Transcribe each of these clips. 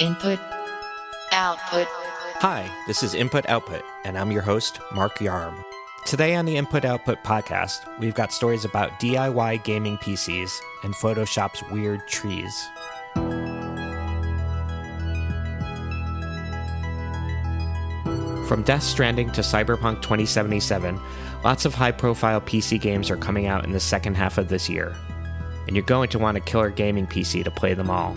Input, output. Hi, this is Input Output, and I'm your host, Mark Yarm. Today on the Input Output podcast, we've got stories about DIY gaming PCs and Photoshop's weird trees. From Death Stranding to Cyberpunk 2077, lots of high profile PC games are coming out in the second half of this year. And you're going to want a killer gaming PC to play them all.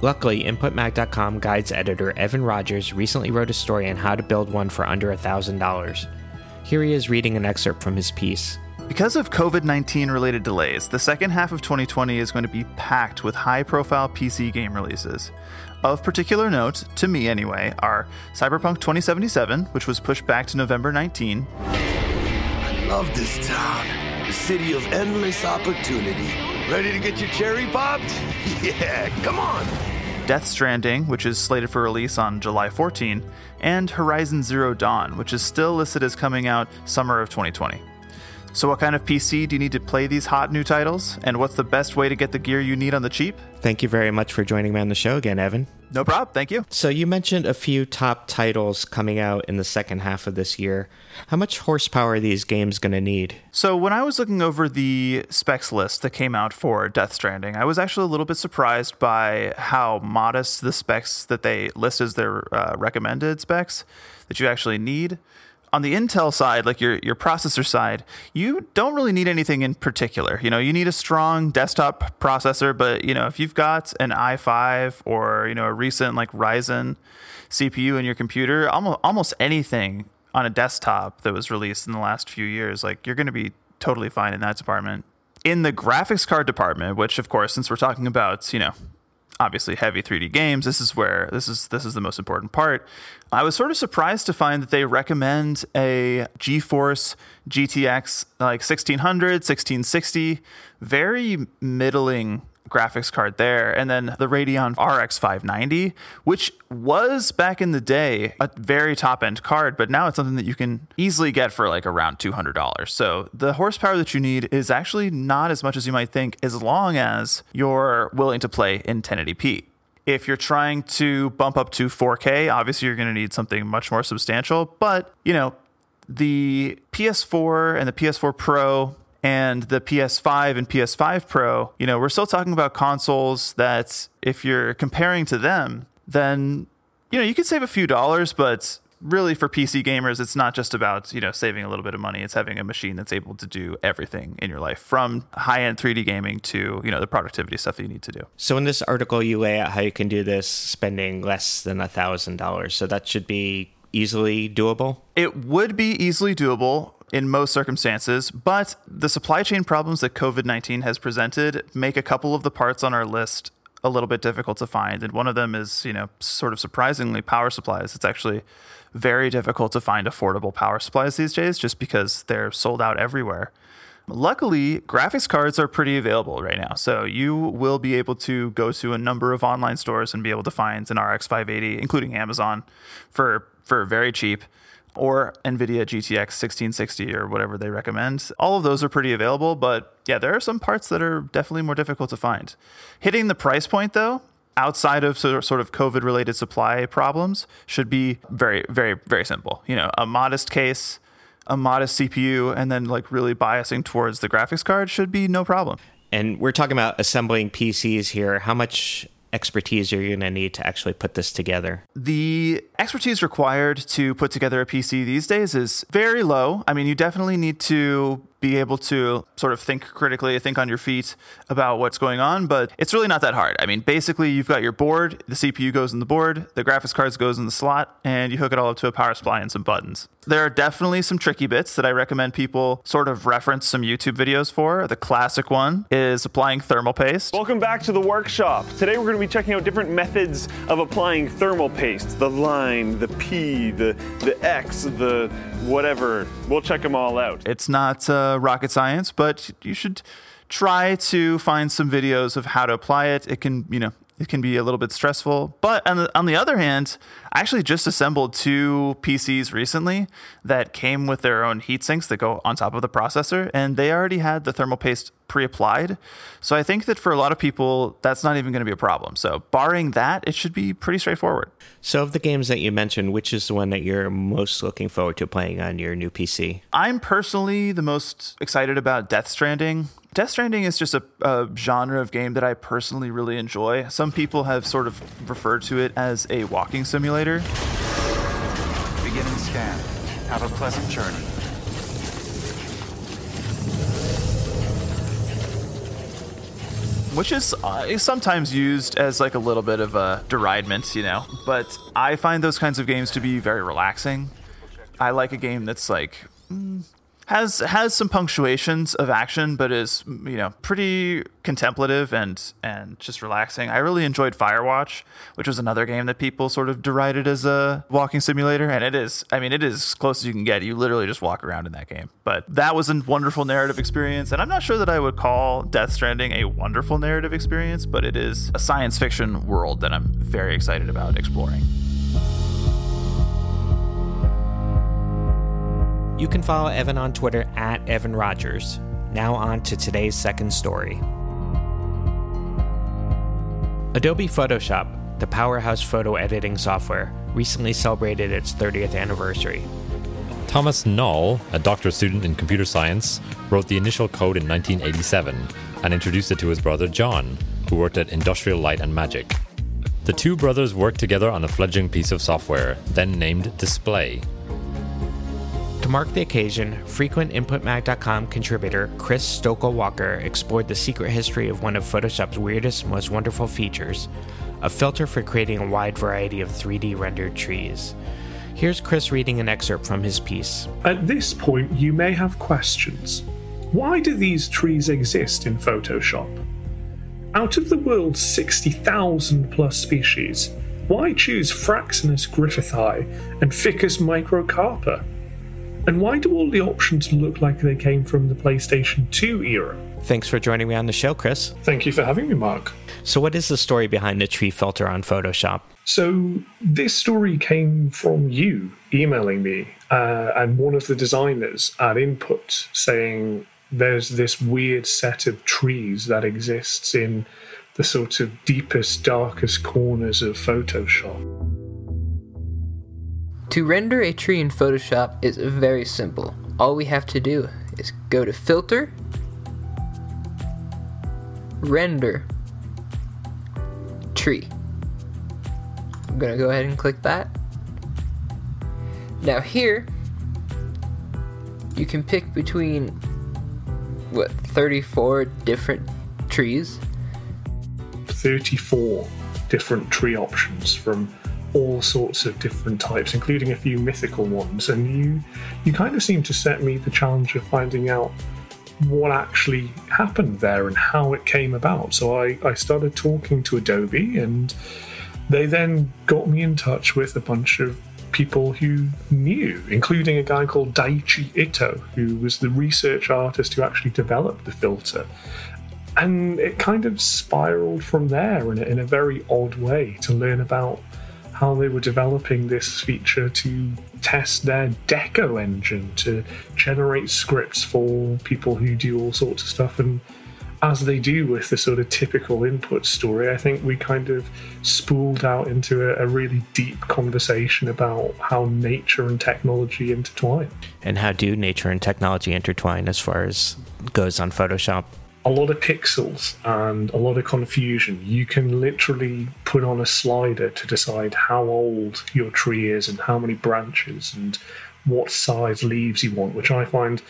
Luckily, InputMag.com guides editor Evan Rogers recently wrote a story on how to build one for under $1,000. Here he is reading an excerpt from his piece. Because of COVID 19 related delays, the second half of 2020 is going to be packed with high profile PC game releases. Of particular note, to me anyway, are Cyberpunk 2077, which was pushed back to November 19. I love this town, the city of endless opportunity. Ready to get your cherry popped? Yeah, come on! Death Stranding, which is slated for release on July 14, and Horizon Zero Dawn, which is still listed as coming out summer of 2020. So, what kind of PC do you need to play these hot new titles? And what's the best way to get the gear you need on the cheap? Thank you very much for joining me on the show again, Evan. No problem. Thank you. So, you mentioned a few top titles coming out in the second half of this year. How much horsepower are these games going to need? So, when I was looking over the specs list that came out for Death Stranding, I was actually a little bit surprised by how modest the specs that they list as their uh, recommended specs that you actually need on the Intel side, like your your processor side, you don't really need anything in particular. You know, you need a strong desktop processor, but you know, if you've got an i5 or you know a recent like Ryzen CPU in your computer, almost almost anything on a desktop that was released in the last few years, like you're going to be totally fine in that department. In the graphics card department, which of course, since we're talking about you know obviously heavy 3D games, this is where this is this is the most important part. I was sort of surprised to find that they recommend a GeForce GTX like 1600, 1660, very middling graphics card there, and then the Radeon RX 590, which was back in the day a very top end card, but now it's something that you can easily get for like around $200. So the horsepower that you need is actually not as much as you might think, as long as you're willing to play in 1080p. If you're trying to bump up to 4K, obviously you're going to need something much more substantial, but you know, the PS4 and the PS4 Pro and the PS5 and PS5 Pro, you know, we're still talking about consoles that if you're comparing to them, then you know, you could save a few dollars, but really for PC gamers, it's not just about, you know, saving a little bit of money. It's having a machine that's able to do everything in your life from high-end 3D gaming to, you know, the productivity stuff that you need to do. So in this article you lay out how you can do this spending less than a thousand dollars. So that should be easily doable? It would be easily doable in most circumstances, but the supply chain problems that COVID 19 has presented make a couple of the parts on our list a little bit difficult to find. And one of them is, you know, sort of surprisingly power supplies. It's actually very difficult to find affordable power supplies these days just because they're sold out everywhere. Luckily, graphics cards are pretty available right now. So you will be able to go to a number of online stores and be able to find an RX 580, including Amazon, for for very cheap or NVIDIA GTX 1660 or whatever they recommend. All of those are pretty available, but yeah, there are some parts that are definitely more difficult to find. Hitting the price point, though, outside of sort of COVID related supply problems, should be very, very, very simple. You know, a modest case, a modest CPU, and then like really biasing towards the graphics card should be no problem. And we're talking about assembling PCs here. How much expertise you're going to need to actually put this together? The expertise required to put together a PC these days is very low. I mean, you definitely need to be able to sort of think critically, think on your feet about what's going on, but it's really not that hard. I mean, basically, you've got your board, the CPU goes in the board, the graphics cards goes in the slot, and you hook it all up to a power supply and some buttons. There are definitely some tricky bits that I recommend people sort of reference some YouTube videos for. The classic one is applying thermal paste. Welcome back to the workshop. Today we're going to be checking out different methods of applying thermal paste. The line, the P, the the X, the whatever. We'll check them all out. It's not uh, Uh, rocket science, but you should try to find some videos of how to apply it. It can, you know, It can be a little bit stressful. But on the, on the other hand, I actually just assembled two PCs recently that came with their own heat sinks that go on top of the processor, and they already had the thermal paste pre applied. So I think that for a lot of people, that's not even going to be a problem. So, barring that, it should be pretty straightforward. So, of the games that you mentioned, which is the one that you're most looking forward to playing on your new PC? I'm personally the most excited about Death Stranding. Death Stranding is just a, a, genre of game that I personally really enjoy. Some people have sort of referred to it as a walking simulator. Beginning scan. Have a pleasant journey. which is, uh, sometimes used as like a little bit of a deridement, you know. But I find those kinds of games to be very relaxing. I like a game that's like mm, has has some punctuations of action, but is you know pretty contemplative and and just relaxing. I really enjoyed Firewatch, which was another game that people sort of derided as a walking simulator, and it is. I mean, it is as close as you can get. You literally just walk around in that game. But that was a wonderful narrative experience, and I'm not sure that I would call Death Stranding a wonderful narrative experience, but it is a science fiction world that I'm very excited about exploring. You can follow Evan on Twitter at Evan Rogers. Now on to today's second story. Adobe Photoshop, the powerhouse photo editing software, recently celebrated its 30th anniversary. Thomas Knoll, a doctoral student in computer science, wrote the initial code in 1987 and introduced it to his brother John, who worked at Industrial Light and Magic. The two brothers worked together on a fledgling piece of software, then named Display, to mark the occasion, frequent InputMag.com contributor Chris Stokel Walker explored the secret history of one of Photoshop's weirdest, most wonderful features a filter for creating a wide variety of 3D rendered trees. Here's Chris reading an excerpt from his piece. At this point, you may have questions. Why do these trees exist in Photoshop? Out of the world's 60,000 plus species, why choose Fraxinus griffithii and Ficus microcarpa? And why do all the options look like they came from the PlayStation 2 era? Thanks for joining me on the show, Chris. Thank you for having me, Mark. So, what is the story behind the tree filter on Photoshop? So, this story came from you emailing me uh, and one of the designers at Input saying there's this weird set of trees that exists in the sort of deepest, darkest corners of Photoshop. To render a tree in Photoshop is very simple. All we have to do is go to Filter, Render, Tree. I'm gonna go ahead and click that. Now here, you can pick between, what, 34 different trees? 34 different tree options from all sorts of different types, including a few mythical ones. And you you kind of seem to set me the challenge of finding out what actually happened there and how it came about. So I, I started talking to Adobe and they then got me in touch with a bunch of people who knew, including a guy called Daichi Ito, who was the research artist who actually developed the filter. And it kind of spiraled from there in a, in a very odd way to learn about how they were developing this feature to test their Deco engine to generate scripts for people who do all sorts of stuff. And as they do with the sort of typical input story, I think we kind of spooled out into a, a really deep conversation about how nature and technology intertwine. And how do nature and technology intertwine as far as goes on Photoshop? A lot of pixels and a lot of confusion. You can literally put on a slider to decide how old your tree is and how many branches and what size leaves you want, which I find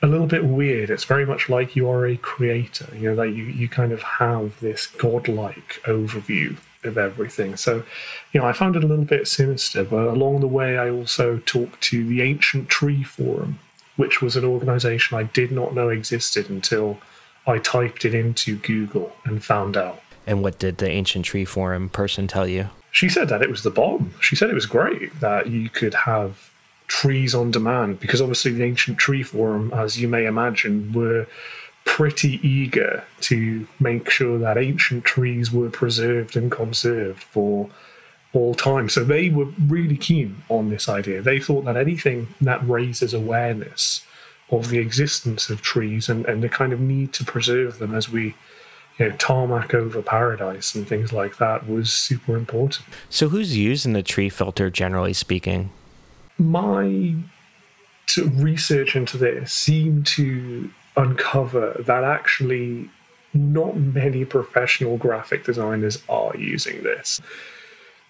a little bit weird. It's very much like you are a creator, you know, that you, you kind of have this godlike overview of everything. So, you know, I found it a little bit sinister, but along the way, I also talked to the Ancient Tree Forum, which was an organization I did not know existed until I typed it into Google and found out. And what did the Ancient Tree Forum person tell you? She said that it was the bomb. She said it was great that you could have trees on demand because obviously the Ancient Tree Forum, as you may imagine, were pretty eager to make sure that ancient trees were preserved and conserved for all time. So they were really keen on this idea. They thought that anything that raises awareness of the existence of trees and, and the kind of need to preserve them as we you know, tarmac over paradise and things like that was super important. So, who's using the tree filter generally speaking? My research into this seemed to uncover that actually not many professional graphic designers are using this.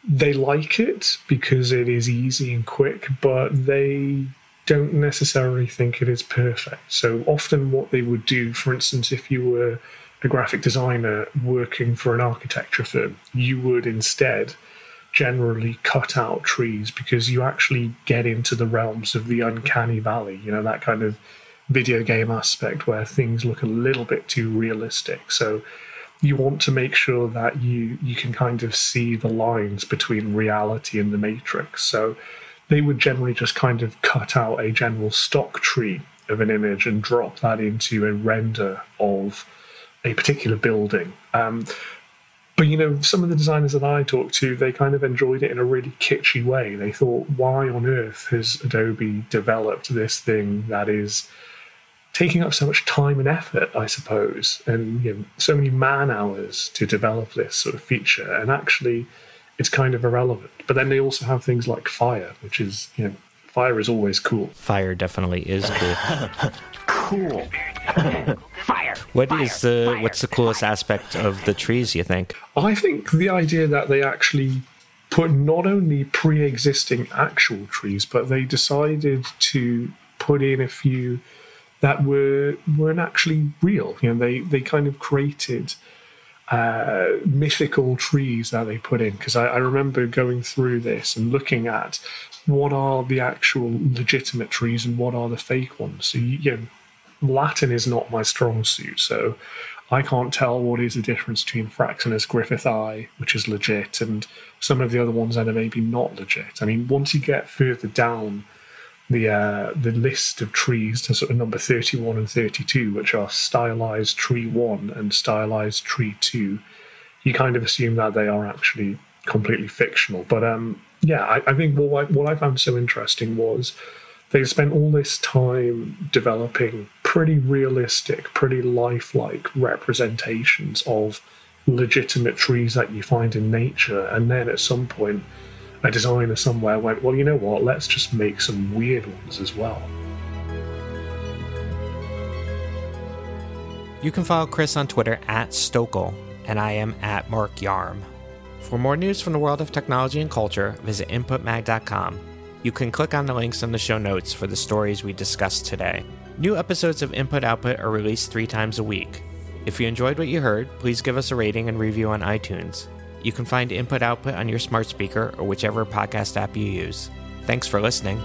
They like it because it is easy and quick, but they don't necessarily think it is perfect. So often, what they would do, for instance, if you were a graphic designer working for an architecture firm, you would instead generally cut out trees because you actually get into the realms of the uncanny valley, you know, that kind of video game aspect where things look a little bit too realistic. So you want to make sure that you you can kind of see the lines between reality and the matrix. So they would generally just kind of cut out a general stock tree of an image and drop that into a render of a particular building. Um, but you know, some of the designers that I talked to, they kind of enjoyed it in a really kitschy way. They thought, why on earth has Adobe developed this thing that is taking up so much time and effort, I suppose, and you know, so many man hours to develop this sort of feature, and actually, it's kind of irrelevant. But then they also have things like fire, which is you know, fire is always cool. Fire definitely is cool. cool. fire. What fire, is the fire, what's the coolest fire. aspect of the trees? You think? I think the idea that they actually put not only pre-existing actual trees, but they decided to put in a few that were weren't actually real. You know, they they kind of created uh, mythical trees that they put in because I, I, remember going through this and looking at what are the actual legitimate trees and what are the fake ones. So you, know, Latin is not my strong suit, so I can't tell what is the difference between Fraxinus griffithii, which is legit, and some of the other ones that are maybe not legit. I mean, once you get further down the uh, the list of trees to sort of number 31 and 32, which are stylized tree 1 and stylized tree 2, you kind of assume that they are actually completely fictional. But um, yeah, I, I think what I, what I found so interesting was they spent all this time developing pretty realistic, pretty lifelike representations of legitimate trees that you find in nature, and then at some point a designer somewhere went, well, you know what, let's just make some weird ones as well. You can follow Chris on Twitter at Stokel, and I am at Mark Yarm. For more news from the world of technology and culture, visit inputmag.com. You can click on the links in the show notes for the stories we discussed today. New episodes of Input Output are released three times a week. If you enjoyed what you heard, please give us a rating and review on iTunes. You can find Input Output on your smart speaker or whichever podcast app you use. Thanks for listening.